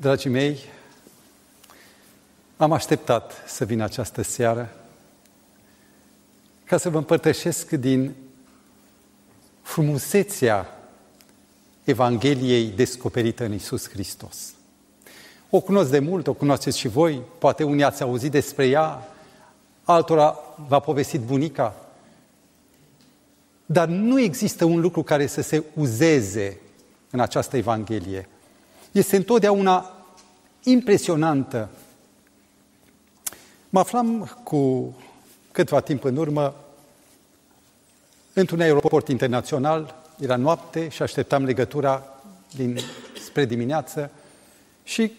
Dragii mei, am așteptat să vin această seară ca să vă împărtășesc din frumusețea Evangheliei descoperită în Isus Hristos. O cunosc de mult, o cunoașteți și voi, poate unii ați auzit despre ea, altora v-a povestit bunica, dar nu există un lucru care să se uzeze în această Evanghelie. Este întotdeauna impresionantă. Mă aflam cu câtva timp în urmă într-un aeroport internațional, era noapte și așteptam legătura din, spre dimineață și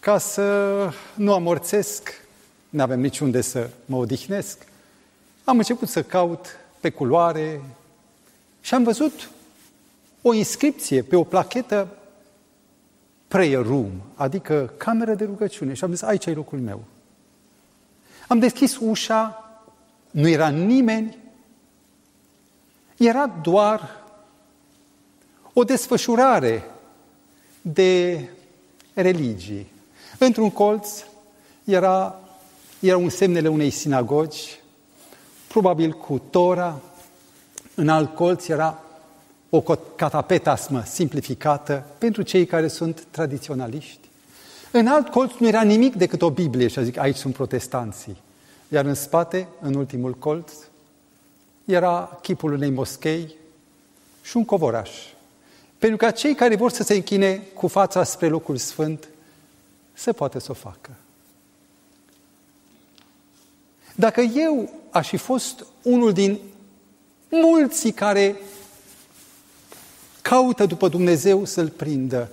ca să nu amorțesc, nu avem niciunde să mă odihnesc, am început să caut pe culoare și am văzut o inscripție pe o plachetă prayer room, adică cameră de rugăciune. Și am zis, aici e locul meu. Am deschis ușa, nu era nimeni, era doar o desfășurare de religii. Într-un colț era, erau semnele unei sinagogi, probabil cu Tora, în alt colț era o catapetasmă simplificată pentru cei care sunt tradiționaliști. În alt colț nu era nimic decât o Biblie și a zic, aici sunt protestanții. Iar în spate, în ultimul colț, era chipul unei moschei și un covoraș. Pentru ca cei care vor să se închine cu fața spre locul sfânt, se poate să o facă. Dacă eu aș fi fost unul din mulți care caută după Dumnezeu să-L prindă,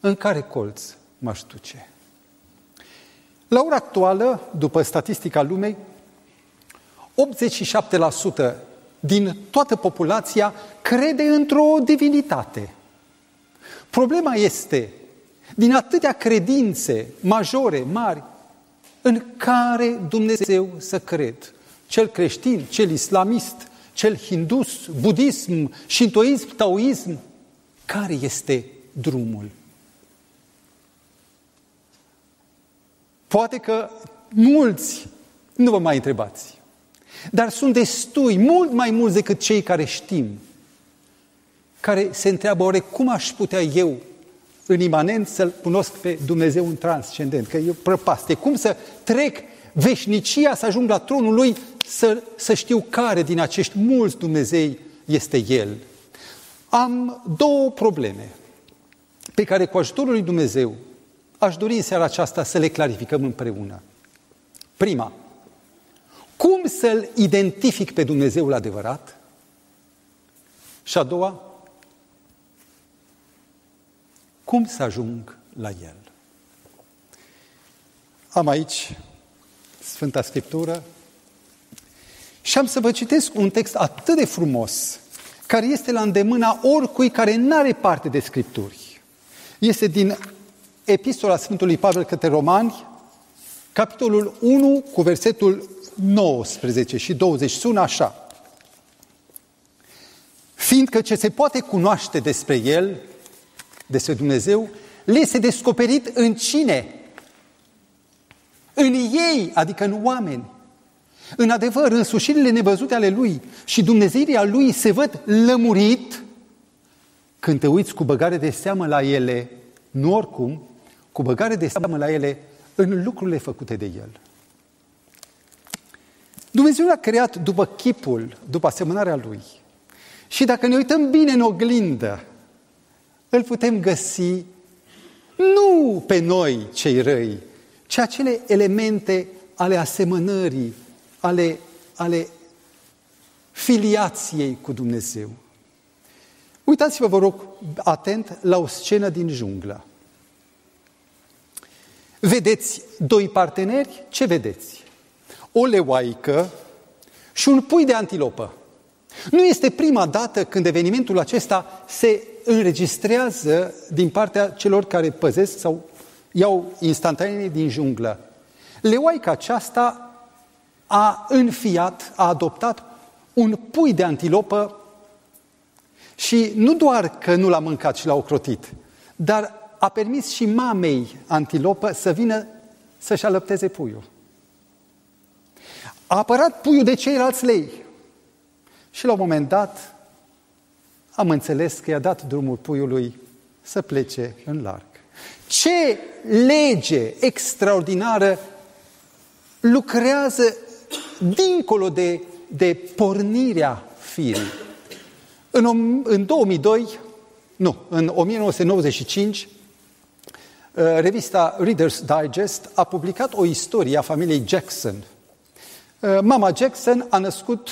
în care colț m-aș duce? La ora actuală, după statistica lumei, 87% din toată populația crede într-o divinitate. Problema este, din atâtea credințe majore, mari, în care Dumnezeu să cred. Cel creștin, cel islamist, cel hindus, budism, shintoism, taoism. Care este drumul? Poate că mulți nu vă mai întrebați. Dar sunt destui, mult mai mulți decât cei care știm, care se întreabă, oare cum aș putea eu, în imanent, să-L cunosc pe Dumnezeu în transcendent, că e o prăpastie. Cum să trec veșnicia, să ajung la tronul Lui, să, să știu care din acești mulți Dumnezei este El. Am două probleme pe care cu ajutorul lui Dumnezeu aș dori în seara aceasta să le clarificăm împreună. Prima, cum să-L identific pe Dumnezeul adevărat? Și a doua, cum să ajung la El? Am aici Sfânta Scriptură și am să vă citesc un text atât de frumos, care este la îndemâna oricui care nu are parte de Scripturi. Este din Epistola Sfântului Pavel către Romani, capitolul 1 cu versetul 19 și 20 sună așa. Fiindcă ce se poate cunoaște despre El, despre Dumnezeu, le este descoperit în cine? În ei, adică în oameni. În adevăr, însușirile nevăzute ale Lui și Dumnezeirea Lui se văd lămurit când te uiți cu băgare de seamă la ele, nu oricum, cu băgare de seamă la ele în lucrurile făcute de El. Dumnezeu a creat după chipul, după asemănarea Lui. Și dacă ne uităm bine în oglindă, îl putem găsi nu pe noi, cei răi, ci acele elemente ale asemănării, ale, ale filiației cu Dumnezeu. Uitați-vă, vă rog, atent la o scenă din junglă. Vedeți doi parteneri? Ce vedeți? O leoaică și un pui de antilopă. Nu este prima dată când evenimentul acesta se înregistrează din partea celor care păzesc sau iau instantanee din junglă. Leoaica aceasta a înfiat, a adoptat un pui de antilopă și nu doar că nu l-a mâncat și l-a ocrotit, dar a permis și mamei antilopă să vină să-și alăpteze puiul. A apărat puiul de ceilalți lei. Și la un moment dat am înțeles că i-a dat drumul puiului să plece în larg. Ce lege extraordinară lucrează dincolo de, de pornirea firii. În, în 2002, nu, în 1995, uh, revista Reader's Digest a publicat o istorie a familiei Jackson. Uh, mama Jackson a născut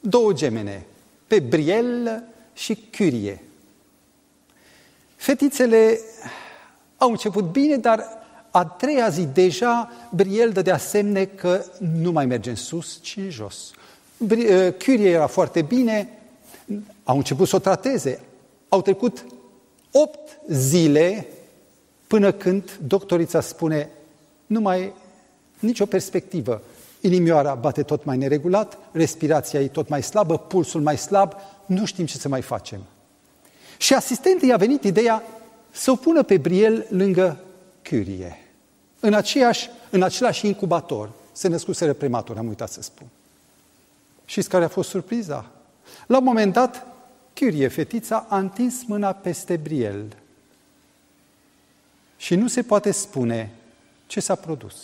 două gemene, pe Brielle și Curie. Fetițele au început bine, dar a treia zi deja Briel dădea semne că nu mai merge în sus, ci în jos. Uh, Curie era foarte bine, au început să o trateze. Au trecut opt zile până când doctorița spune nu mai nicio perspectivă. Inimioara bate tot mai neregulat, respirația e tot mai slabă, pulsul mai slab, nu știm ce să mai facem. Și asistentii a venit ideea să o pună pe Briel lângă Curie. În, aceeași, în același incubator se născuseră prematur, am uitat să spun. Și care a fost surpriza? La un moment dat, Curie, fetița, a întins mâna peste Briel. Și nu se poate spune ce s-a produs.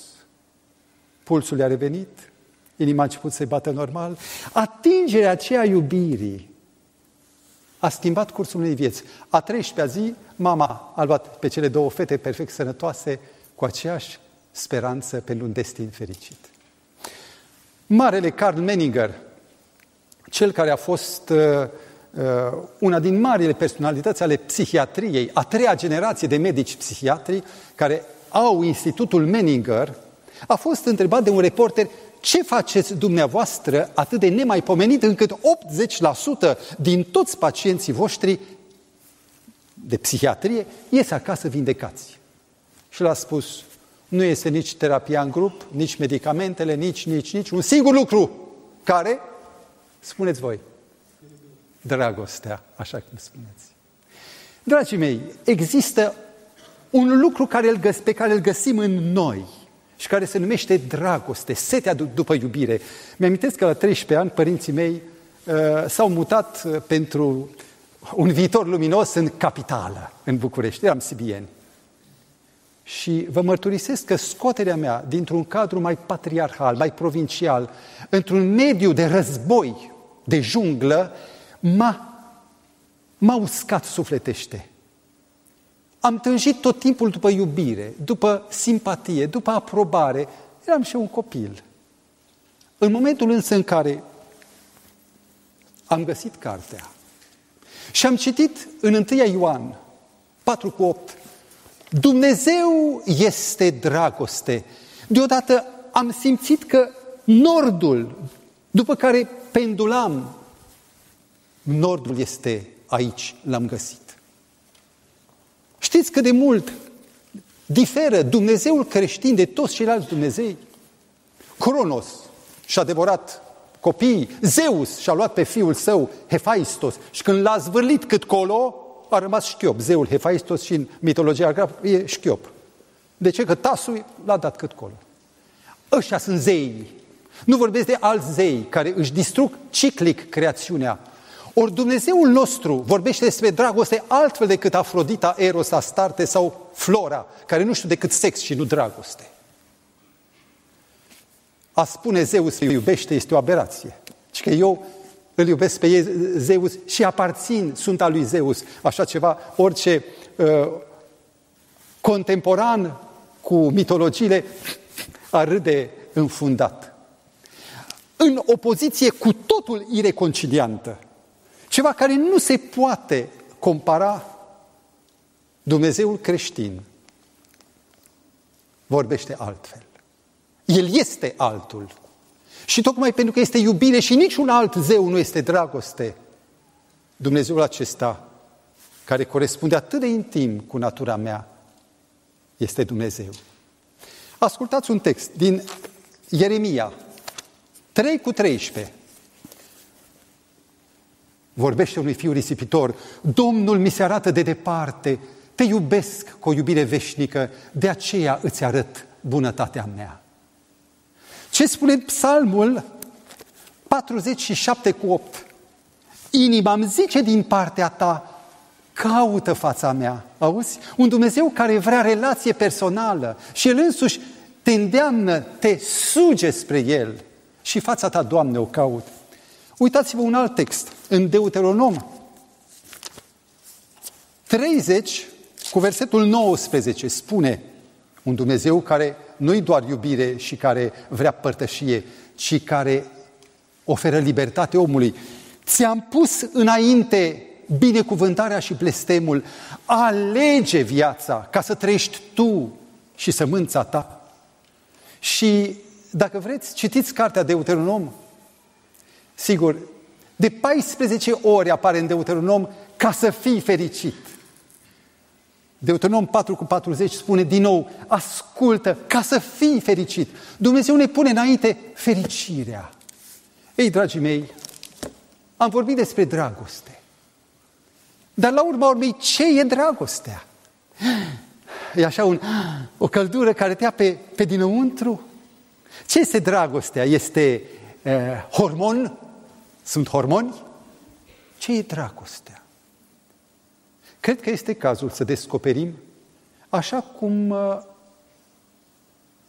Pulsul i-a revenit, inima a început să-i bată normal. Atingerea aceea iubirii a schimbat cursul unei vieți. A 13-a zi, mama a luat pe cele două fete perfect sănătoase cu aceeași speranță pentru un destin fericit. Marele Carl Menninger, cel care a fost uh, uh, una din marile personalități ale psihiatriei, a treia generație de medici psihiatri care au Institutul Menninger, a fost întrebat de un reporter ce faceți dumneavoastră atât de nemaipomenit încât 80% din toți pacienții voștri de psihiatrie ies acasă vindecați. Și l-a spus, nu este nici terapia în grup, nici medicamentele, nici, nici, nici, un singur lucru, care, spuneți voi, dragostea, așa cum spuneți. Dragii mei, există un lucru care îl găs- pe care îl găsim în noi și care se numește dragoste, setea după iubire. Mi-amintesc că la 13 ani părinții mei uh, s-au mutat uh, pentru un viitor luminos în capitală, în București. Eram sibieni. Și vă mărturisesc că scoterea mea dintr-un cadru mai patriarhal, mai provincial, într-un mediu de război, de junglă, m-a, m-a uscat sufletește. Am tânjit tot timpul după iubire, după simpatie, după aprobare. Eram și un copil. În momentul însă în care am găsit cartea și am citit în 1 Ioan 4 cu 8, Dumnezeu este dragoste. Deodată am simțit că nordul, după care pendulam, nordul este aici, l-am găsit. Știți cât de mult diferă Dumnezeul creștin de toți ceilalți Dumnezei? Cronos și-a devorat copiii, Zeus și-a luat pe fiul său, Hefaistos, și când l-a zvârlit cât colo, a rămas șchiop. Zeul Hefaistos și în mitologia greacă e șchiop. De ce? Că tasul l-a dat cât colo. Ăștia sunt zeii. Nu vorbesc de alți zei care își distrug ciclic creațiunea. Ori Dumnezeul nostru vorbește despre dragoste altfel decât Afrodita, Eros, Astarte sau Flora, care nu știu decât sex și nu dragoste. A spune Zeus că iubește este o aberație. Și că eu îl iubesc pe Zeus și aparțin, sunt al lui Zeus. Așa ceva, orice uh, contemporan cu mitologiile ar râde înfundat. În opoziție cu totul ireconciliantă, ceva care nu se poate compara, Dumnezeul creștin vorbește altfel. El este altul. Și tocmai pentru că este iubire și niciun alt zeu nu este dragoste, Dumnezeul acesta, care corespunde atât de intim cu natura mea, este Dumnezeu. Ascultați un text din Ieremia 3 cu 13. Vorbește unui fiu risipitor, Domnul mi se arată de departe, Te iubesc cu o iubire veșnică, de aceea îți arăt bunătatea mea. Ce spune Psalmul 47 cu 8? Inima îmi zice din partea ta, caută fața mea. Auzi? Un Dumnezeu care vrea relație personală și El însuși te îndeamnă, te suge spre El. Și fața ta, Doamne, o caut. Uitați-vă un alt text, în Deuteronom 30, cu versetul 19, spune un Dumnezeu care nu-i doar iubire și care vrea părtășie, ci care oferă libertate omului. Ți-am pus înainte binecuvântarea și blestemul. Alege viața ca să trăiești tu și sămânța ta. Și dacă vreți, citiți cartea Deuteronom. Sigur, de 14 ori apare în Deuteronom ca să fii fericit. Deuteronom 4 cu 40 spune din nou, ascultă ca să fii fericit. Dumnezeu ne pune înainte fericirea. Ei, dragii mei, am vorbit despre dragoste. Dar la urma urmei, ce e dragostea? E așa un, o căldură care te ia pe, pe dinăuntru? Ce este dragostea? Este uh, hormon? Sunt hormoni? Ce e dragostea? Cred că este cazul să descoperim, așa cum uh,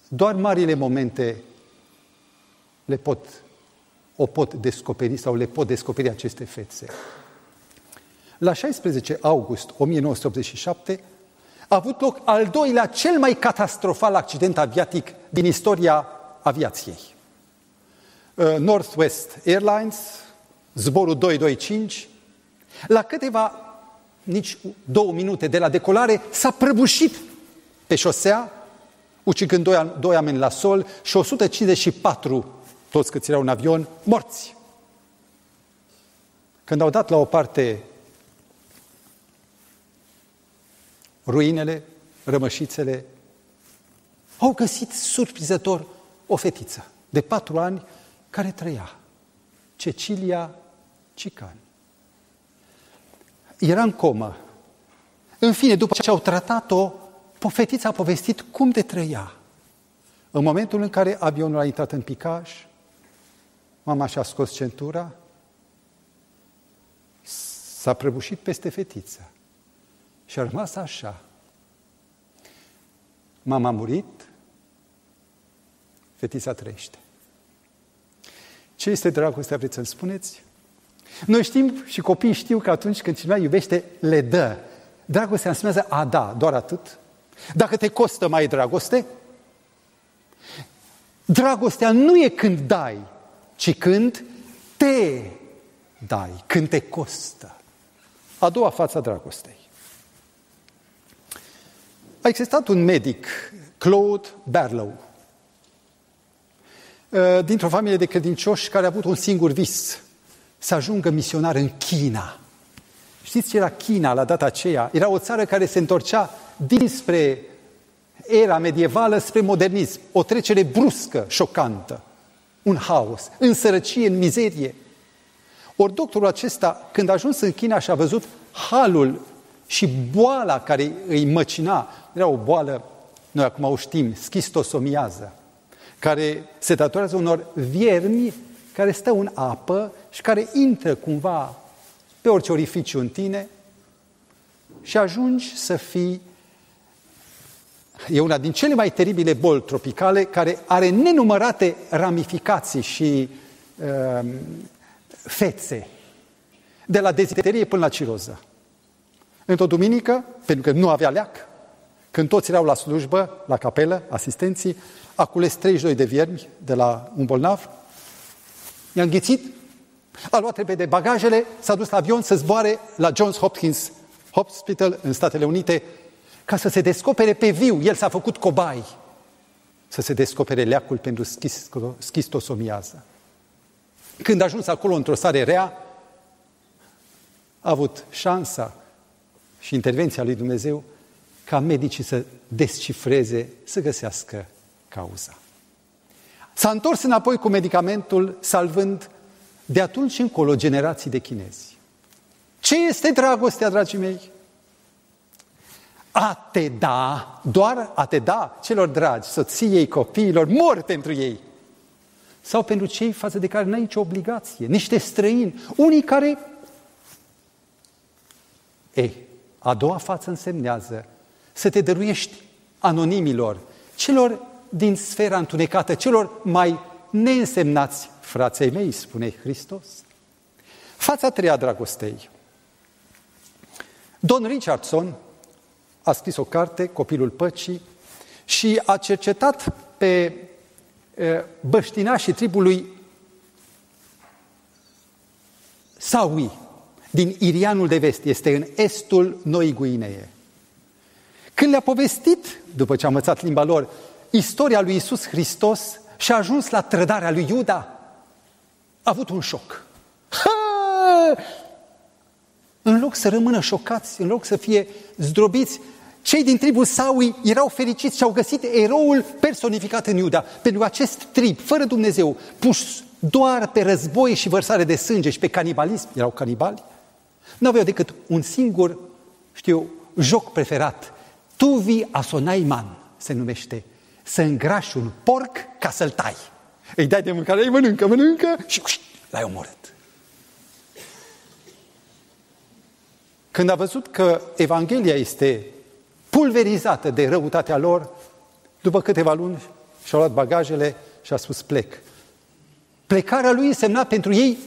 doar marile momente le pot, o pot descoperi sau le pot descoperi aceste fețe. La 16 august 1987 a avut loc al doilea cel mai catastrofal accident aviatic din istoria aviației. Uh, Northwest Airlines, zborul 225, la câteva, nici două minute de la decolare, s-a prăbușit pe șosea, ucigând doi, doi oameni la sol și 154, toți câți erau în avion, morți. Când au dat la o parte ruinele, rămășițele, au găsit surprizător o fetiță de patru ani care trăia, Cecilia Cican. Era în comă. În fine, după ce au tratat-o, fetița a povestit cum de trăia. În momentul în care avionul a intrat în picaj, mama și-a scos centura, s-a prăbușit peste fetiță și a rămas așa. Mama a murit, fetița trăiește. Ce este dragostea, vreți să-mi spuneți? Noi știm și copiii știu că atunci când cineva iubește, le dă. Dragostea înseamnă a da, doar atât. Dacă te costă, mai dragoste? Dragostea nu e când dai, ci când te dai, când te costă. A doua față a dragostei. A existat un medic, Claude Barlow, uh, dintr-o familie de credincioși care a avut un singur vis, să ajungă misionar în China. Știți ce era China la data aceea? Era o țară care se întorcea dinspre era medievală spre modernism. O trecere bruscă, șocantă. Un haos, în sărăcie, în mizerie. Ori doctorul acesta, când a ajuns în China și a văzut halul și boala care îi măcina, era o boală, noi acum o știm, schistosomiază, care se datorează unor viermi care stă în apă și care intră cumva pe orice orificiu în tine și ajungi să fii E una din cele mai teribile boli tropicale care are nenumărate ramificații și uh, fețe, de la deziterie până la ciroză. Într-o duminică, pentru că nu avea leac, când toți erau la slujbă, la capelă, asistenții, a cules 32 de viermi de la un bolnav, i-a înghițit, a luat repede bagajele, s-a dus la avion să zboare la Johns Hopkins Hospital în Statele Unite ca să se descopere pe viu. El s-a făcut cobai să se descopere leacul pentru schistosomiază. Când a ajuns acolo într-o stare rea, a avut șansa și intervenția lui Dumnezeu ca medicii să descifreze, să găsească cauza. S-a întors înapoi cu medicamentul, salvând de atunci încolo generații de chinezi. Ce este dragostea, dragii mei? a te da, doar a te da celor dragi, soției, copiilor, mor pentru ei. Sau pentru cei față de care n-ai nicio obligație, niște străini, unii care... Ei, a doua față însemnează să te dăruiești anonimilor, celor din sfera întunecată, celor mai neînsemnați frații mei, spune Hristos. Fața treia dragostei. Don Richardson a scris o carte, Copilul Păcii, și a cercetat pe băștinașii tribului Saui, din Irianul de Vest, este în estul Noii Guinee. Când le-a povestit, după ce a învățat limba lor, istoria lui Isus Hristos și a ajuns la trădarea lui Iuda, a avut un șoc. Ha! În loc să rămână șocați, în loc să fie zdrobiți, cei din tribul Saui erau fericiți și au găsit eroul personificat în Iuda. Pentru că acest trib, fără Dumnezeu, pus doar pe război și vărsare de sânge și pe canibalism, erau canibali, nu aveau decât un singur, știu, joc preferat. Tu vii asonaiman, se numește, să îngrași un porc ca să-l tai. Îi dai de mâncare, îi mănâncă, mănâncă și l-ai omorât. Când a văzut că Evanghelia este pulverizată de răutatea lor, după câteva luni și-a luat bagajele și a spus plec. Plecarea lui însemna pentru ei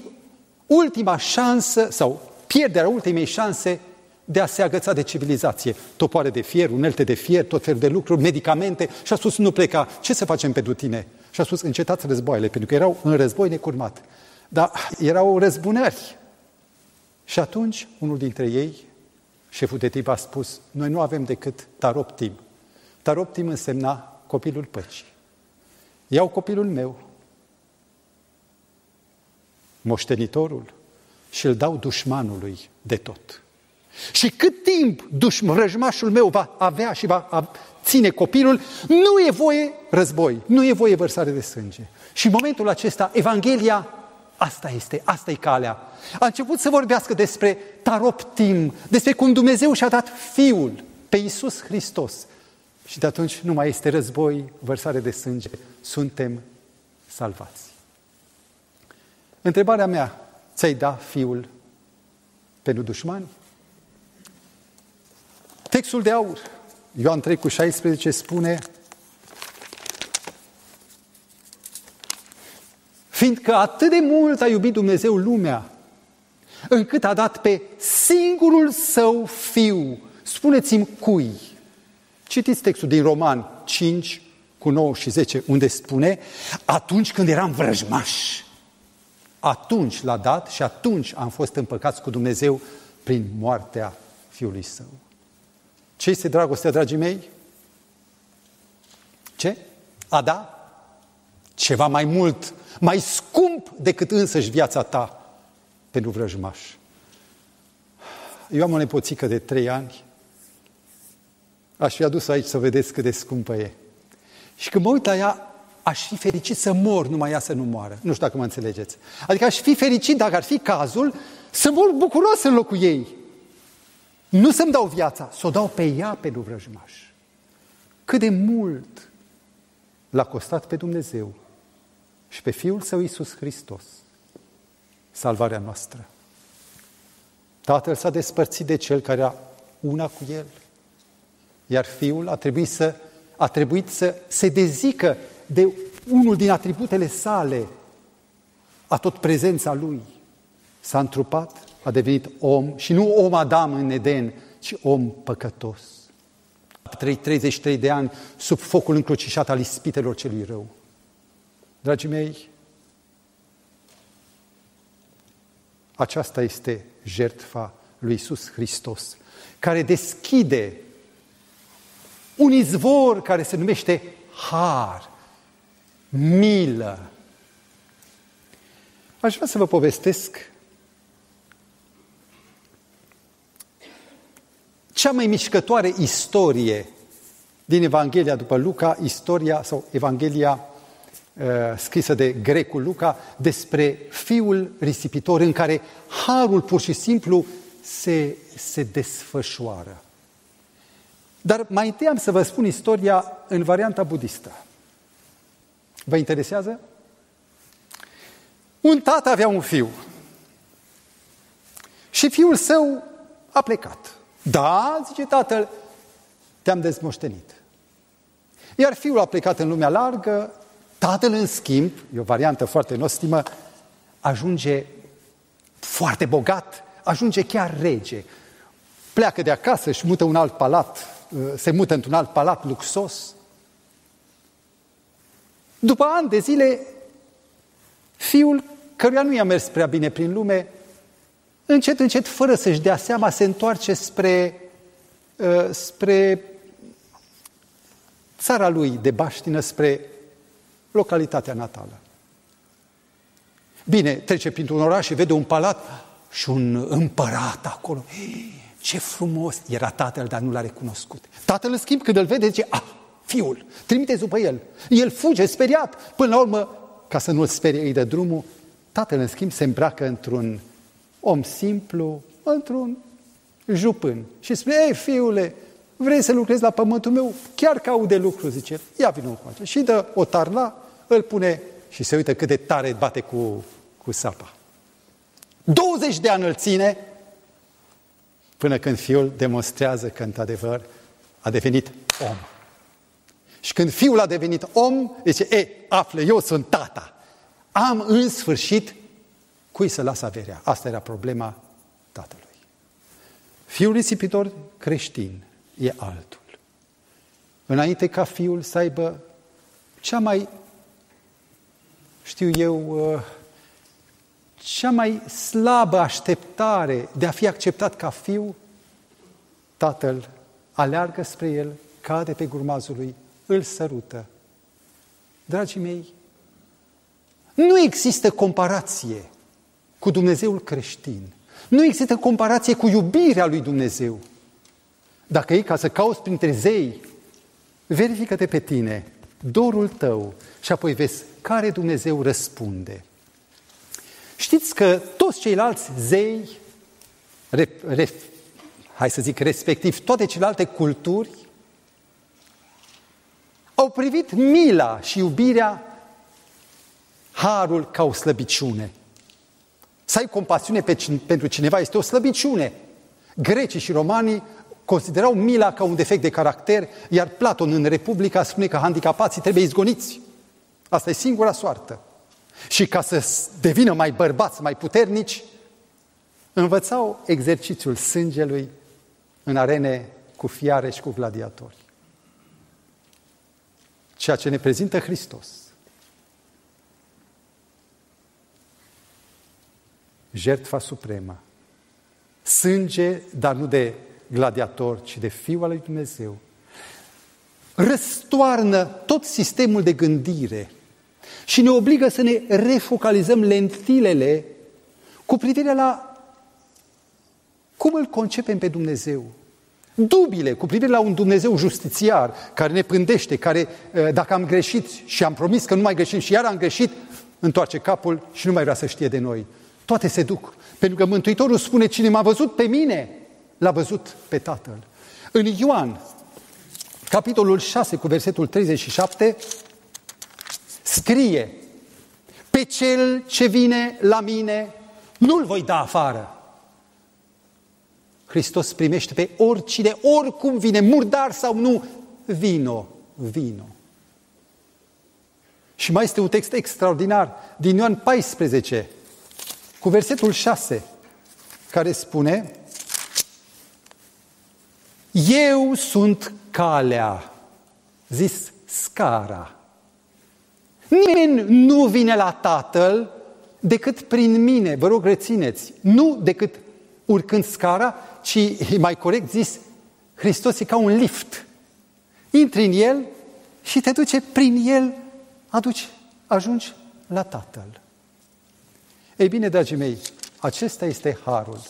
ultima șansă sau pierderea ultimei șanse de a se agăța de civilizație. Topoare de fier, unelte de fier, tot fel de lucruri, medicamente și a spus nu pleca. Ce să facem pentru tine? Și a spus încetați războaiele, pentru că erau în război necurmat. Dar erau răzbunări. Și atunci unul dintre ei Șeful de tip a spus, noi nu avem decât taroptim. Taroptim însemna copilul păcii. Iau copilul meu, moștenitorul, și îl dau dușmanului de tot. Și cât timp vrăjmașul meu va avea și va ține copilul, nu e voie război, nu e voie vărsare de sânge. Și în momentul acesta, Evanghelia Asta este, asta e calea. A început să vorbească despre taroptim, despre cum Dumnezeu și-a dat Fiul pe Iisus Hristos. Și de atunci nu mai este război, vărsare de sânge, suntem salvați. Întrebarea mea, ți-ai da Fiul pentru dușmani? Textul de aur, Ioan 3 cu 16 spune Fiindcă atât de mult a iubit Dumnezeu lumea, încât a dat pe singurul său fiu. Spuneți-mi cui. Citiți textul din Roman 5 cu 9 și 10, unde spune, atunci când eram vrăjmași, atunci l-a dat și atunci am fost împăcați cu Dumnezeu prin moartea Fiului Său. Ce este dragostea, dragii mei? Ce? A da? Ceva mai mult mai scump decât însăși viața ta pentru vrăjmaș. Eu am o nepoțică de trei ani, aș fi adus aici să vedeți cât de scumpă e. Și când mă uit la ea, aș fi fericit să mor, numai ea să nu moară. Nu știu dacă mă înțelegeți. Adică aș fi fericit, dacă ar fi cazul, să mor bucuros în locul ei. Nu să-mi dau viața, să o dau pe ea pentru vrăjmaș. Cât de mult l-a costat pe Dumnezeu și pe Fiul Său Iisus Hristos, salvarea noastră. Tatăl s-a despărțit de cel care a una cu El, iar Fiul a trebuit să, a trebuit să se dezică de unul din atributele sale, a tot prezența Lui. S-a întrupat, a devenit om și nu om Adam în Eden, ci om păcătos. 33 de ani sub focul încrucișat al ispitelor celui rău. Dragii mei, aceasta este jertfa lui Isus Hristos, care deschide un izvor care se numește har, milă. Aș vrea să vă povestesc cea mai mișcătoare istorie din Evanghelia după Luca, istoria sau Evanghelia Uh, scrisă de grecul Luca despre fiul risipitor în care harul pur și simplu se, se desfășoară. Dar mai întâi am să vă spun istoria în varianta budistă. Vă interesează? Un tată avea un fiu. Și fiul său a plecat. Da, zice tatăl, te-am dezmoștenit. Iar fiul a plecat în lumea largă, tatăl în schimb, e o variantă foarte nostimă, ajunge foarte bogat, ajunge chiar rege. Pleacă de acasă și mută un alt palat, uh, se mută într-un alt palat luxos. După ani de zile, fiul căruia nu i-a mers prea bine prin lume, încet, încet, fără să-și dea seama, se întoarce spre, uh, spre țara lui de baștină, spre localitatea natală. Bine, trece printr-un oraș și vede un palat și un împărat acolo. Ce frumos! Era tatăl, dar nu l-a recunoscut. Tatăl, în schimb, când îl vede, zice, ah, fiul, trimite după el. El fuge, speriat. Până la urmă, ca să nu-l sperie, îi dă drumul. Tatăl, în schimb, se îmbracă într-un om simplu, într-un jupân. Și spune, ei, fiule, vrei să lucrezi la pământul meu? Chiar că de lucru, zice, ia vină cu acea. Și dă o tarla, îl pune și se uită cât de tare bate cu, cu sapa. 20 de ani îl ține până când fiul demonstrează că, într-adevăr, a devenit om. Și când fiul a devenit om, zice, e, află, eu sunt tata. Am în sfârșit cui să las averea. Asta era problema tatălui. Fiul risipitor creștin e altul. Înainte ca fiul să aibă cea mai, știu eu, uh, cea mai slabă așteptare de a fi acceptat ca fiu, tatăl aleargă spre el, cade pe gurmazul lui, îl sărută. Dragii mei, nu există comparație cu Dumnezeul creștin. Nu există comparație cu iubirea lui Dumnezeu. Dacă e ca să cauți printre zei, verifică-te pe tine, dorul tău și apoi vezi care Dumnezeu răspunde. Știți că toți ceilalți zei, re, re, hai să zic respectiv, toate celelalte culturi, au privit mila și iubirea, harul ca o slăbiciune. Să ai compasiune pe, pentru cineva este o slăbiciune. Grecii și romanii considerau mila ca un defect de caracter, iar Platon în Republica spune că handicapații trebuie izgoniți. Asta e singura soartă. Și ca să devină mai bărbați, mai puternici, învățau exercițiul sângelui în arene cu fiare și cu gladiatori. Ceea ce ne prezintă Hristos. Jertfa supremă. Sânge, dar nu de gladiator, ci de Fiul al lui Dumnezeu. Răstoarnă tot sistemul de gândire și ne obligă să ne refocalizăm lentilele cu privire la cum îl concepem pe Dumnezeu. Dubile cu privire la un Dumnezeu justițiar care ne pândește, care ă, dacă am greșit și am promis că nu mai greșim și iar am greșit, întoarce capul și nu mai vrea să știe de noi. Toate se duc. Pentru că Mântuitorul spune, cine m-a văzut pe mine, l-a văzut pe Tatăl. În Ioan, capitolul 6, cu versetul 37, scrie, pe cel ce vine la mine, nu-l voi da afară. Hristos primește pe oricine, oricum vine, murdar sau nu, vino, vino. Și mai este un text extraordinar din Ioan 14, cu versetul 6, care spune Eu sunt calea, zis scara. Nimeni nu vine la Tatăl decât prin mine. Vă rog, rețineți. Nu decât urcând scara, ci, mai corect zis, Hristos e ca un lift. Intri în el și te duce prin el, aduci, ajungi la Tatăl. Ei bine, dragii mei, acesta este harul.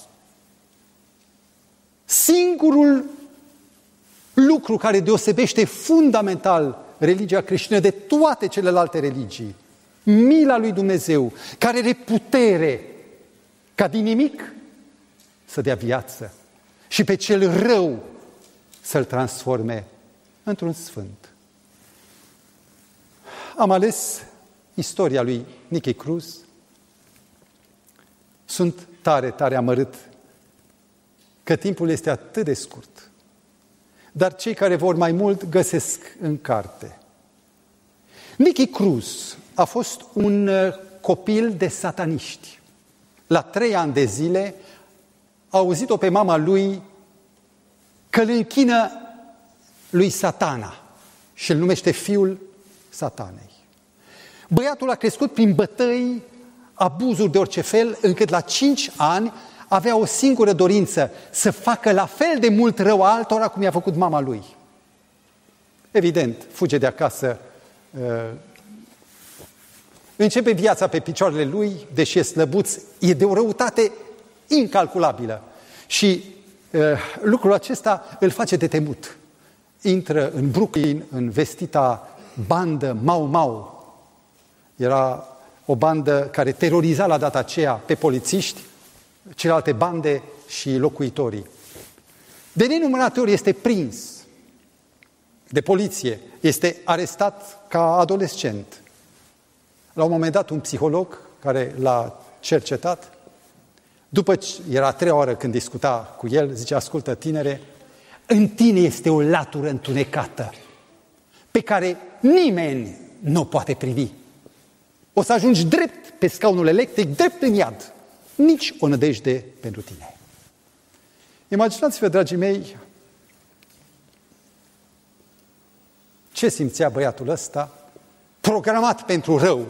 Singurul lucru care deosebește fundamental religia creștină de toate celelalte religii, mila lui Dumnezeu, care are putere ca din nimic să dea viață și pe cel rău să-l transforme într-un sfânt. Am ales istoria lui Nicky Cruz. Sunt tare, tare amărât că timpul este atât de scurt. Dar cei care vor mai mult găsesc în carte. Nicky Cruz a fost un uh, copil de sataniști. La trei ani de zile a auzit-o pe mama lui că îl închină lui satana și îl numește fiul satanei. Băiatul a crescut prin bătăi, abuzuri de orice fel, încât la cinci ani avea o singură dorință, să facă la fel de mult rău altora cum i-a făcut mama lui. Evident, fuge de acasă, uh, începe viața pe picioarele lui, deși e slăbuț, e de o răutate incalculabilă. Și uh, lucrul acesta îl face de temut. Intră în Brooklyn, în vestita bandă Mau Mau. Era o bandă care teroriza la data aceea pe polițiști, celelalte bande și locuitorii. De nenumărate ori este prins de poliție, este arestat ca adolescent. La un moment dat, un psiholog care l-a cercetat, după ce era a treia oară când discuta cu el, zice, ascultă tinere, în tine este o latură întunecată pe care nimeni nu poate privi. O să ajungi drept pe scaunul electric, drept în iad. Nici o nădejde pentru tine. Imaginați-vă, dragii mei, ce simțea băiatul ăsta, programat pentru rău,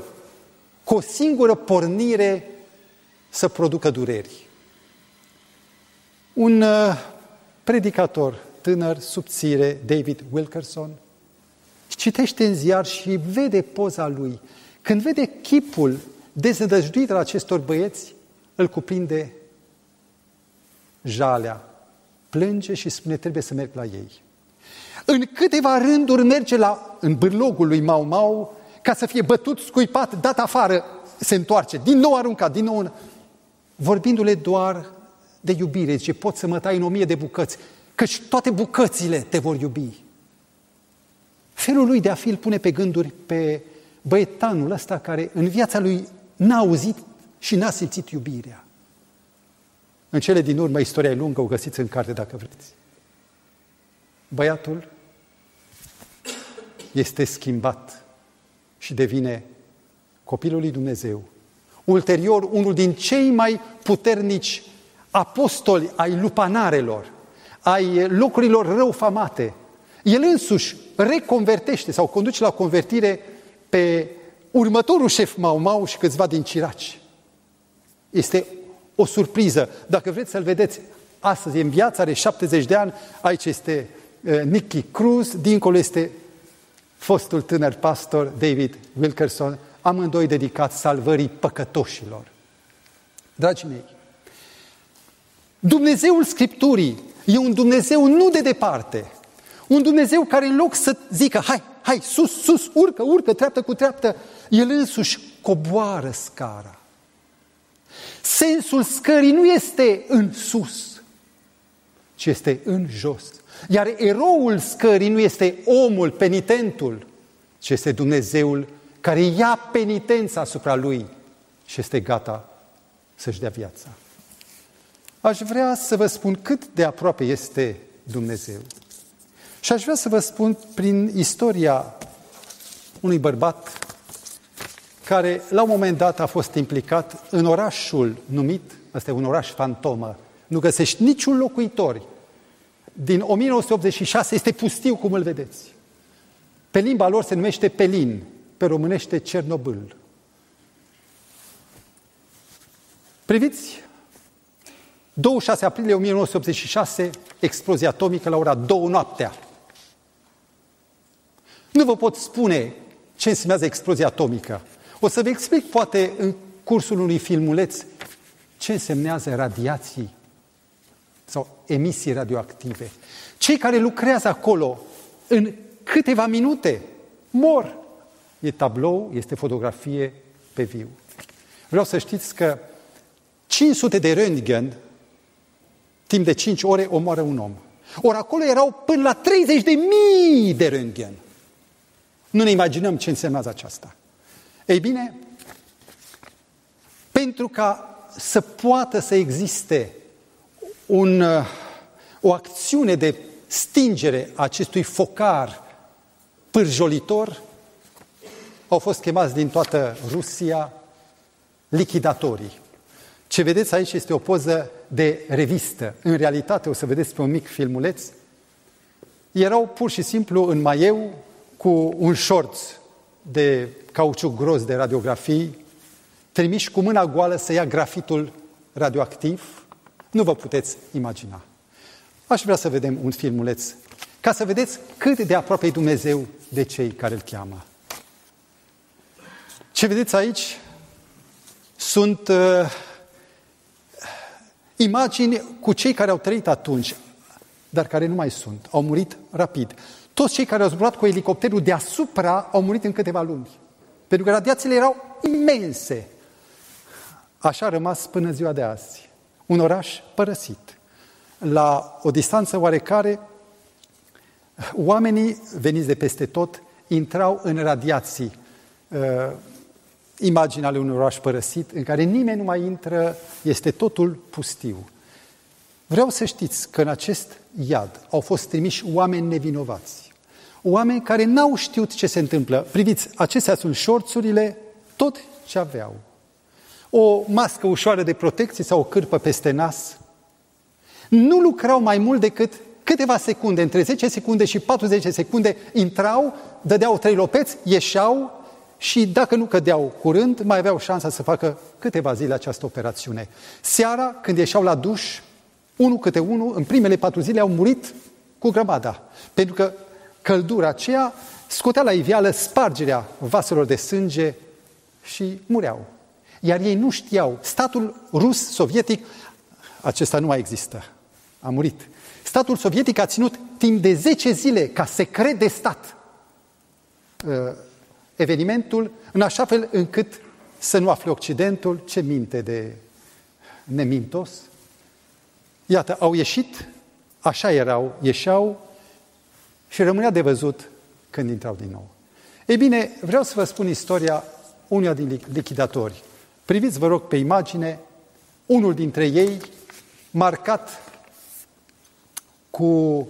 cu o singură pornire să producă dureri. Un uh, predicator tânăr, subțire, David Wilkerson, citește în ziar și vede poza lui. Când vede chipul dezădăjduit al acestor băieți, îl cuprinde jalea, plânge și spune trebuie să merg la ei. În câteva rânduri merge la, în bârlogul lui Mau Mau ca să fie bătut, scuipat, dat afară, se întoarce, din nou aruncat, din nou... Vorbindu-le doar de iubire, zice, pot să mă tai în o mie de bucăți, căci toate bucățile te vor iubi. Felul lui de a fi îl pune pe gânduri pe băietanul ăsta care în viața lui n-a auzit și n-a simțit iubirea. În cele din urmă, istoria e lungă, o găsiți în carte dacă vreți. Băiatul este schimbat și devine copilul lui Dumnezeu. Ulterior, unul din cei mai puternici apostoli ai lupanarelor, ai locurilor răufamate. El însuși reconvertește sau conduce la convertire pe următorul șef Mau Mau și câțiva din ciraci. Este o surpriză. Dacă vreți să-l vedeți astăzi în viața, are 70 de ani, aici este uh, Nicky Cruz, dincolo este fostul tânăr pastor David Wilkerson, amândoi dedicați salvării păcătoșilor. Dragii mei, Dumnezeul Scripturii e un Dumnezeu nu de departe, un Dumnezeu care în loc să zică, hai, hai, sus, sus, urcă, urcă, treaptă cu treaptă, El însuși coboară scara. Sensul scării nu este în sus, ci este în jos. Iar eroul scării nu este omul, penitentul, ci este Dumnezeul care ia penitența asupra lui și este gata să-și dea viața. Aș vrea să vă spun cât de aproape este Dumnezeu. Și aș vrea să vă spun prin istoria unui bărbat care la un moment dat a fost implicat în orașul numit, ăsta e un oraș fantomă, nu găsești niciun locuitor. Din 1986 este pustiu cum îl vedeți. Pe limba lor se numește Pelin, pe românește Cernobâl. Priviți, 26 aprilie 1986, explozie atomică la ora 2 noaptea. Nu vă pot spune ce înseamnă explozia atomică. O să vă explic, poate, în cursul unui filmuleț, ce însemnează radiații sau emisii radioactive. Cei care lucrează acolo, în câteva minute, mor. E tablou, este fotografie pe viu. Vreau să știți că 500 de röntgen, timp de 5 ore, omoară un om. Ori acolo erau până la 30 de mii de röntgen. Nu ne imaginăm ce însemnează aceasta. Ei bine, pentru ca să poată să existe un, o acțiune de stingere a acestui focar pârjolitor, au fost chemați din toată Rusia lichidatorii. Ce vedeți aici este o poză de revistă. În realitate, o să vedeți pe un mic filmuleț, erau pur și simplu în maieu cu un șorț de cauciuc gros de radiografii, trimiși cu mâna goală să ia grafitul radioactiv. Nu vă puteți imagina. Aș vrea să vedem un filmuleț ca să vedeți cât de aproape e Dumnezeu de cei care îl cheamă. Ce vedeți aici sunt uh, imagini cu cei care au trăit atunci, dar care nu mai sunt. Au murit rapid. Toți cei care au zburat cu elicopterul deasupra au murit în câteva luni. Pentru că radiațiile erau imense. Așa a rămas până ziua de azi. Un oraș părăsit. La o distanță oarecare, oamenii veniți de peste tot intrau în radiații. Uh, imaginea ale unui oraș părăsit, în care nimeni nu mai intră, este totul pustiu. Vreau să știți că în acest iad au fost trimiși oameni nevinovați. Oameni care n-au știut ce se întâmplă. Priviți, acestea sunt șorțurile, tot ce aveau. O mască ușoară de protecție sau o cârpă peste nas. Nu lucrau mai mult decât câteva secunde, între 10 secunde și 40 secunde, intrau, dădeau trei lopeți, ieșeau și dacă nu cădeau curând, mai aveau șansa să facă câteva zile această operațiune. Seara, când ieșeau la duș, unul câte unul, în primele patru zile au murit cu grămada. Pentru că căldura aceea scotea la iveală spargerea vaselor de sânge și mureau. Iar ei nu știau. Statul rus, sovietic, acesta nu mai există. A murit. Statul sovietic a ținut timp de 10 zile ca secret de stat uh, evenimentul în așa fel încât să nu afle Occidentul ce minte de nemintos. Iată, au ieșit, așa erau, ieșeau și rămânea de văzut când intrau din nou. Ei bine, vreau să vă spun istoria unuia din lichidatori. Priviți, vă rog, pe imagine, unul dintre ei, marcat cu,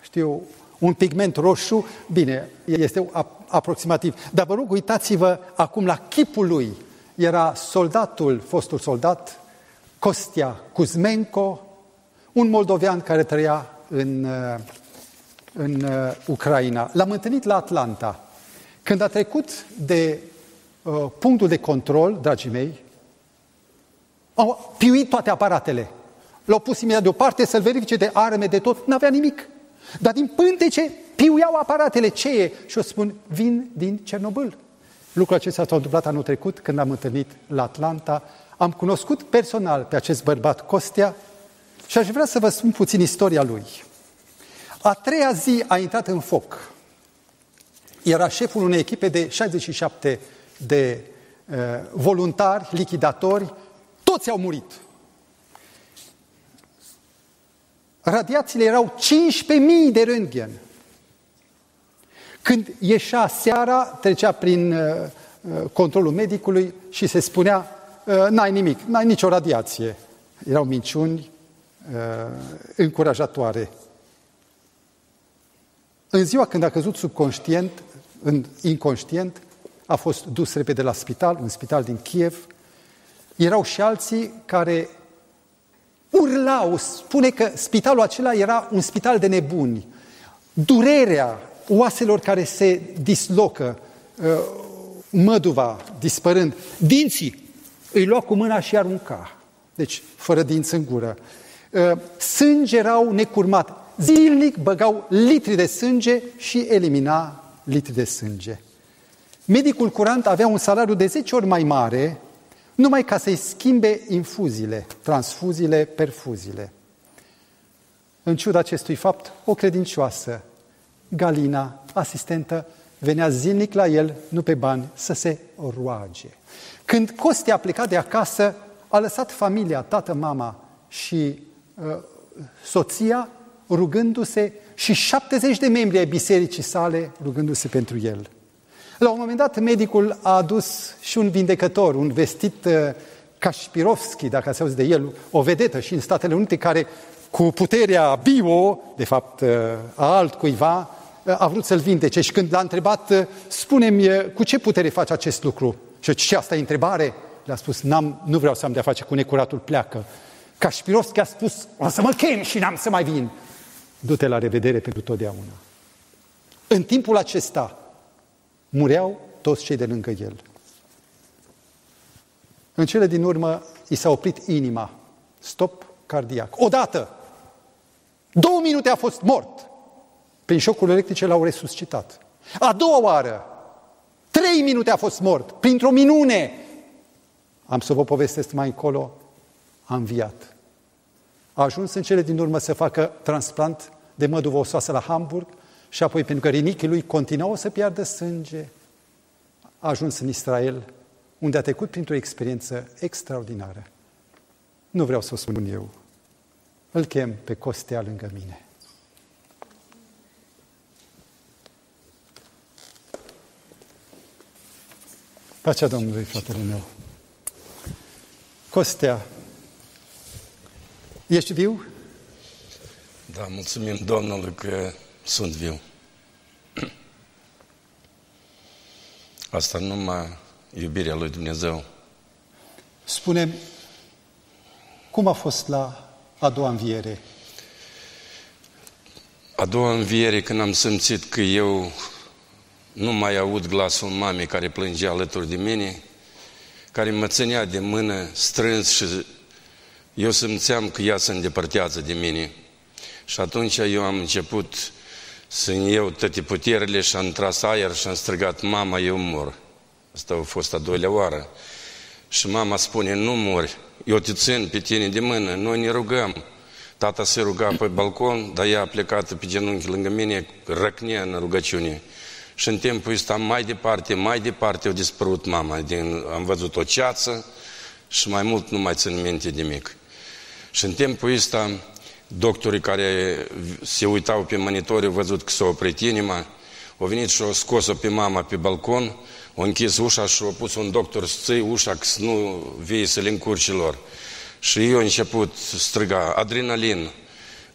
știu, un pigment roșu, bine, este aproximativ. Dar vă rog, uitați-vă acum la chipul lui. Era soldatul, fostul soldat, Costia Kuzmenko, un moldovean care trăia în, uh, în uh, Ucraina. L-am întâlnit la Atlanta. Când a trecut de uh, punctul de control, dragii mei, au piuit toate aparatele. L-au pus imediat deoparte să-l verifice de arme, de tot. N-avea nimic. Dar din pântece piuiau aparatele. Ce e? Și o spun, vin din Cernobâl. Lucrul acesta s-a întâmplat anul trecut când am întâlnit la Atlanta. Am cunoscut personal pe acest bărbat Costea și aș vrea să vă spun puțin istoria lui. A treia zi a intrat în foc. Era șeful unei echipe de 67 de uh, voluntari, lichidatori, toți au murit. Radiațiile erau 15.000 de röntgen. Când ieșea seara, trecea prin uh, uh, controlul medicului și se spunea uh, n-ai nimic, n-ai nicio radiație. Erau minciuni uh, încurajatoare. În ziua când a căzut subconștient, în inconștient, a fost dus repede la spital, un spital din Kiev. Erau și alții care urlau, spune că spitalul acela era un spital de nebuni. Durerea oaselor care se dislocă, uh, măduva dispărând, dinții îi lua cu mâna și arunca. Deci, fără dinți în gură. Uh, sânge erau necurmat. Zilnic băgau litri de sânge și elimina litri de sânge. Medicul curant avea un salariu de 10 ori mai mare numai ca să-i schimbe infuziile, transfuziile, perfuziile. În ciuda acestui fapt, o credincioasă, Galina, asistentă, venea zilnic la el, nu pe bani, să se roage. Când Costi a plecat de acasă, a lăsat familia, tată, mama și uh, soția rugându-se și 70 de membri ai bisericii sale rugându-se pentru el. La un moment dat, medicul a adus și un vindecător, un vestit uh, Kașpirovski, dacă ați auzit de el, o vedetă și în Statele Unite, care cu puterea bio, de fapt uh, a altcuiva, uh, a vrut să-l vindece și când l-a întrebat, spune-mi, cu ce putere faci acest lucru? Și ce asta e întrebare? Le-a spus, N-am, nu vreau să am de-a face cu necuratul, pleacă. Kașpirovski a spus, o să mă chem și n-am să mai vin. Du-te la revedere pentru totdeauna. În timpul acesta mureau toți cei de lângă el. În cele din urmă, i s-a oprit inima. Stop cardiac. Odată! Două minute a fost mort. Prin șocul electrice l-au resuscitat. A doua oară, trei minute a fost mort. Printr-o minune, am să vă povestesc mai încolo, a înviat. A ajuns în cele din urmă să facă transplant de măduvă osoasă la Hamburg și apoi pentru că rinichii lui continuau să piardă sânge, a ajuns în Israel unde a trecut printr-o experiență extraordinară. Nu vreau să o spun eu. Îl chem pe Costea lângă mine. Pacea Domnului, fratele meu. Costea, ești viu? Da, mulțumim Domnului că sunt viu. Asta numai iubirea lui Dumnezeu. spune cum a fost la a doua înviere? A doua înviere, când am simțit că eu nu mai aud glasul mamei care plângea alături de mine, care mă ținea de mână strâns și eu simțeam că ea se îndepărtează de mine. Și atunci eu am început să iau toate puterile și am tras aer și am strigat, mama, eu mor. Asta a fost a doilea oară. Și mama spune, nu mori, eu te țin pe tine de mână, noi ne rugăm. Tata se ruga pe balcon, dar ea a plecat pe genunchi lângă mine, răcnea în rugăciune. Și în timpul ăsta mai departe, mai departe a dispărut mama. Din, am văzut o ceață și mai mult nu mai țin minte de mic. Și în timpul ăsta, doctorii care se uitau pe monitor au văzut că s-a oprit inima, au venit și au scos-o pe mama pe balcon au închis ușa și au pus un doctor să ții ușa că să nu vii să le încurci lor. Și eu început striga, adrenalin,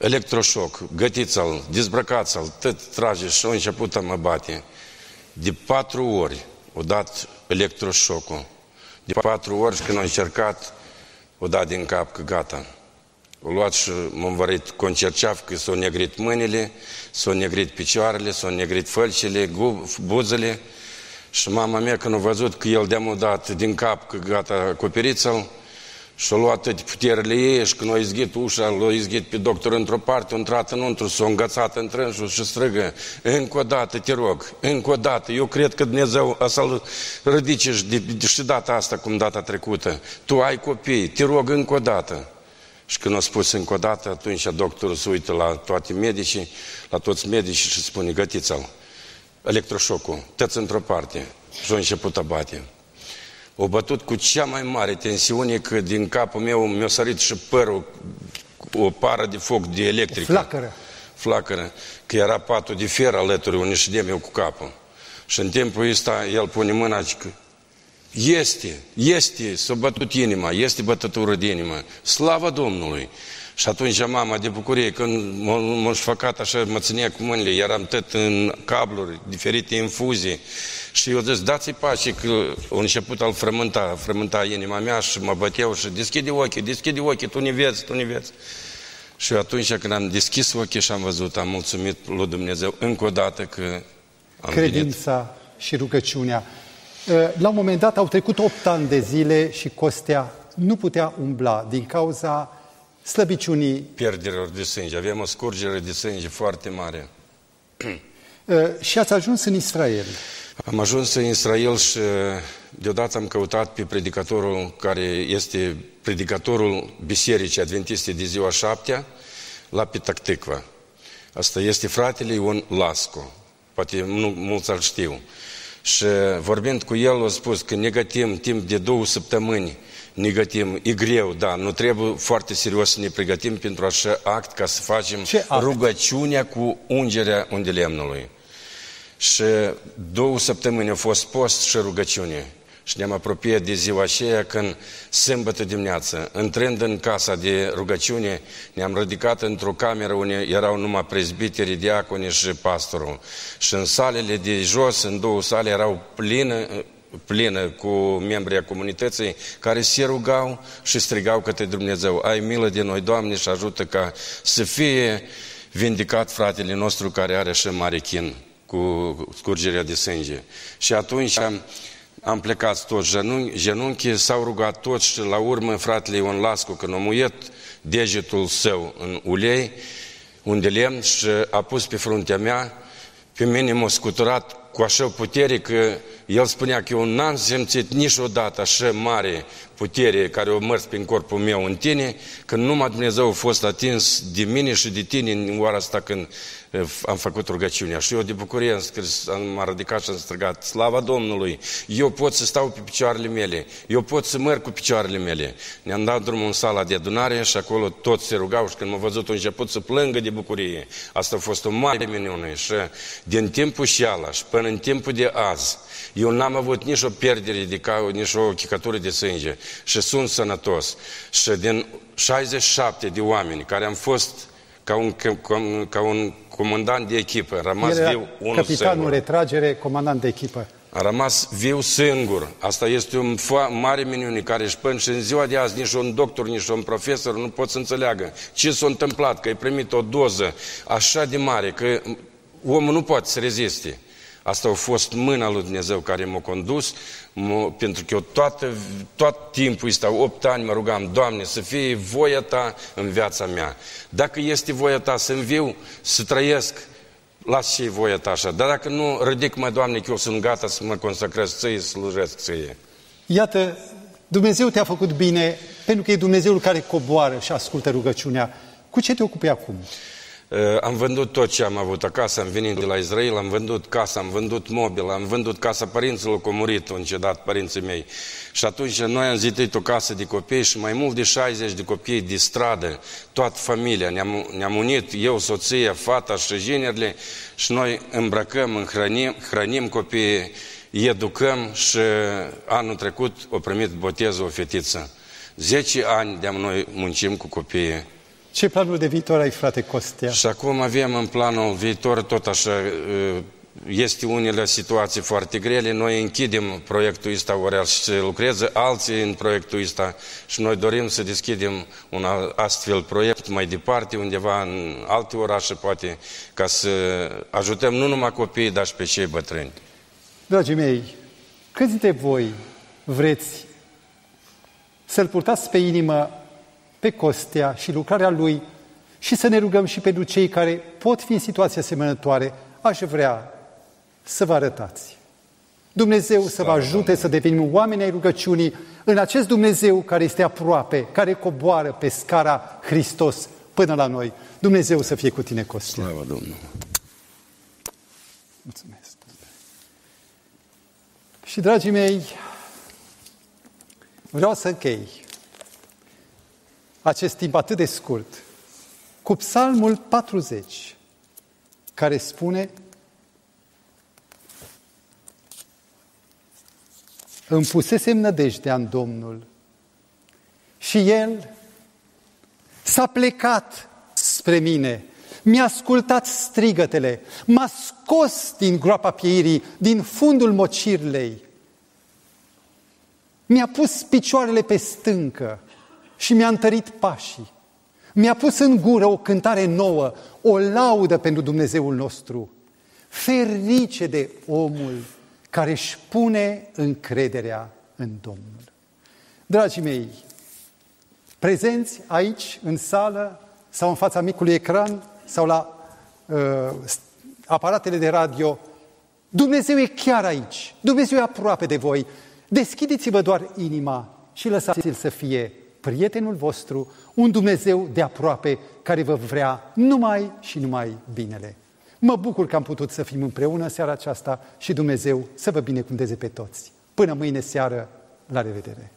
electroșoc, gătiți-l, dezbrăcați-l, tot trage și au început a mă bate. De patru ori au dat electroșocul. De patru ori și când au încercat, o dat din cap că gata. Au luat și m-a învărit concerceaf că s-au negrit mâinile, s-au negrit picioarele, s-au negrit fălcile, buzele, și mama mea când a văzut că el de-am dat din cap că gata acoperiți-l și-a luat toate puterile ei și când a izghit ușa, l-a izghit pe doctor într-o parte, a intrat înăuntru, s-a îngățat în trânsul și strigă, încă o dată te rog, încă o dată, eu cred că Dumnezeu o să-l ridice și, de, de, și data asta cum data trecută. Tu ai copii, te rog încă o dată. Și când a spus încă o dată, atunci doctorul se uită la toate medicii, la toți medicii și spune, gătiți-l electroșocul, tăți într-o parte și a început a bate. O bătut cu cea mai mare tensiune că din capul meu mi-a sărit și părul o pară de foc de electrică. Flacără. Flacără. Că era patul de fier alături unde ședeam eu cu capul. Și în timpul ăsta el pune mâna și că este, este, s-a bătut inima, este bătătură de inimă. Slavă Domnului! Și atunci mama de bucurie, când m-a șfăcat așa, mă ținea cu mâinile, eram tot în cabluri, diferite infuzii. Și eu zis, dați-i pace că a început al frământa, frământa inima mea și mă băteau și deschide ochii, deschide ochii, tu ne vezi, tu ne vezi. Și atunci când am deschis ochii și am văzut, am mulțumit lui Dumnezeu încă o dată că am Credința venit. și rugăciunea. La un moment dat au trecut 8 ani de zile și Costea nu putea umbla din cauza slăbiciunii. Pierderilor de sânge. Avem o scurgere de sânge foarte mare. și ați ajuns în Israel. Am ajuns în Israel și deodată am căutat pe predicatorul care este predicatorul Bisericii Adventiste de ziua șaptea la Pitacticva. Asta este fratele Ion Lasco. Poate nu mulți îl știu. Și vorbind cu el, a spus că negatim timp de două săptămâni, negatim, e greu, da, nu trebuie foarte serios să ne pregătim pentru așa act ca să facem Ce act? rugăciunea cu ungerea unde lemnului. Și două săptămâni a fost post și rugăciune. Și ne-am apropiat de ziua aceea când, sâmbătă dimineață, intrând în casa de rugăciune, ne-am ridicat într-o cameră unde erau numai prezbiterii, diaconi și pastorul. Și în salele de jos, în două sale, erau plină, plină cu membrii a comunității care se rugau și strigau către Dumnezeu, ai milă de noi, Doamne, și ajută ca să fie vindicat fratele nostru care are așa mare chin cu scurgerea de sânge. Și atunci am, am plecat toți genunchi, genunchii, s-au rugat toți și la urmă fratele Ion Lascu, când a muiet degetul său în ulei, un de lemn și a pus pe fruntea mea, pe mine m-a scuturat cu așa putere că el spunea că eu n-am simțit niciodată așa mare putere care o mărs prin corpul meu în tine, că numai Dumnezeu a fost atins de mine și de tine în oara asta când am făcut rugăciunea. Și eu de bucurie am scris, am ridicat și am strigat, slava Domnului, eu pot să stau pe picioarele mele, eu pot să merg cu picioarele mele. Ne-am dat drumul în sala de adunare și acolo toți se rugau și când m-au văzut au început să plângă de bucurie. Asta a fost o mare minune și din timpul și ala și până în timpul de azi, eu n-am avut nici o pierdere de cau, nici o chicătură de sânge și sunt sănătos. Și din 67 de oameni care am fost ca un, ca, ca un comandant de echipă, am rămas El era viu unul capitanul singur. retragere, comandant de echipă. A rămas viu singur. Asta este un fo- mare minune care își până și în ziua de azi nici un doctor, nici un profesor nu pot să înțeleagă ce s-a întâmplat, că ai primit o doză așa de mare, că omul nu poate să reziste. Asta a fost mâna lui Dumnezeu care m-a condus, m-a, pentru că eu toată, tot timpul ăsta, 8 ani mă rugam, Doamne, să fie voia Ta în viața mea. Dacă este voia Ta să înviu, să trăiesc, las și voia Ta așa. Dar dacă nu, ridic-mă, Doamne, că eu sunt gata să mă consacrez ție, să slujesc ție. Iată, Dumnezeu te-a făcut bine pentru că e Dumnezeul care coboară și ascultă rugăciunea. Cu ce te ocupi acum? Uh, Am vândut tot ce am avut acasă, am venit de la Israel, am vândut casa, am vândut mobil, am vândut casa părinților, că au murit, au încedat părinții mei. Și atunci noi am zidit o casă de copii și mai mult de 60 de copii de stradă, toată familia, ne-am, ne-am unit, eu, soția, fata și ginerile și noi îmbrăcăm, hrănim, hrănim copiii, îi educăm și anul trecut o primit botezul o fetiță. 10 ani de-am noi muncim cu copiii. Ce planuri de viitor ai, frate Costea? Și acum avem în planul viitor tot așa, este unele situații foarte grele, noi închidem proiectul ăsta Oreal și se lucrează alții în proiectul ăsta și noi dorim să deschidem un astfel proiect mai departe, undeva în alte orașe, poate, ca să ajutăm nu numai copiii, dar și pe cei bătrâni. Dragii mei, câți dintre voi vreți să-L purtați pe inimă pe Costea și lucrarea Lui și să ne rugăm și pentru cei care pot fi în situații asemănătoare, aș vrea să vă arătați. Dumnezeu să vă ajute să devenim oameni ai rugăciunii în acest Dumnezeu care este aproape, care coboară pe scara Hristos până la noi. Dumnezeu să fie cu tine, Costea. Slavă Domnului! Mulțumesc. Și, dragii mei, vreau să închei acest timp atât de scurt cu Psalmul 40, care spune Îmi pusesem nădejdea în Domnul și El s-a plecat spre mine, mi-a ascultat strigătele, m-a scos din groapa pieirii, din fundul mocirlei, mi-a pus picioarele pe stâncă și mi-a întărit pașii. Mi-a pus în gură o cântare nouă, o laudă pentru Dumnezeul nostru. Ferice de omul care își pune încrederea în Domnul. Dragii mei, prezenți aici, în sală, sau în fața micului ecran, sau la uh, aparatele de radio, Dumnezeu e chiar aici. Dumnezeu e aproape de voi. Deschideți-vă doar inima și lăsați-l să fie prietenul vostru, un Dumnezeu de aproape care vă vrea numai și numai binele. Mă bucur că am putut să fim împreună seara aceasta și Dumnezeu să vă binecuvânteze pe toți. Până mâine seară, la revedere!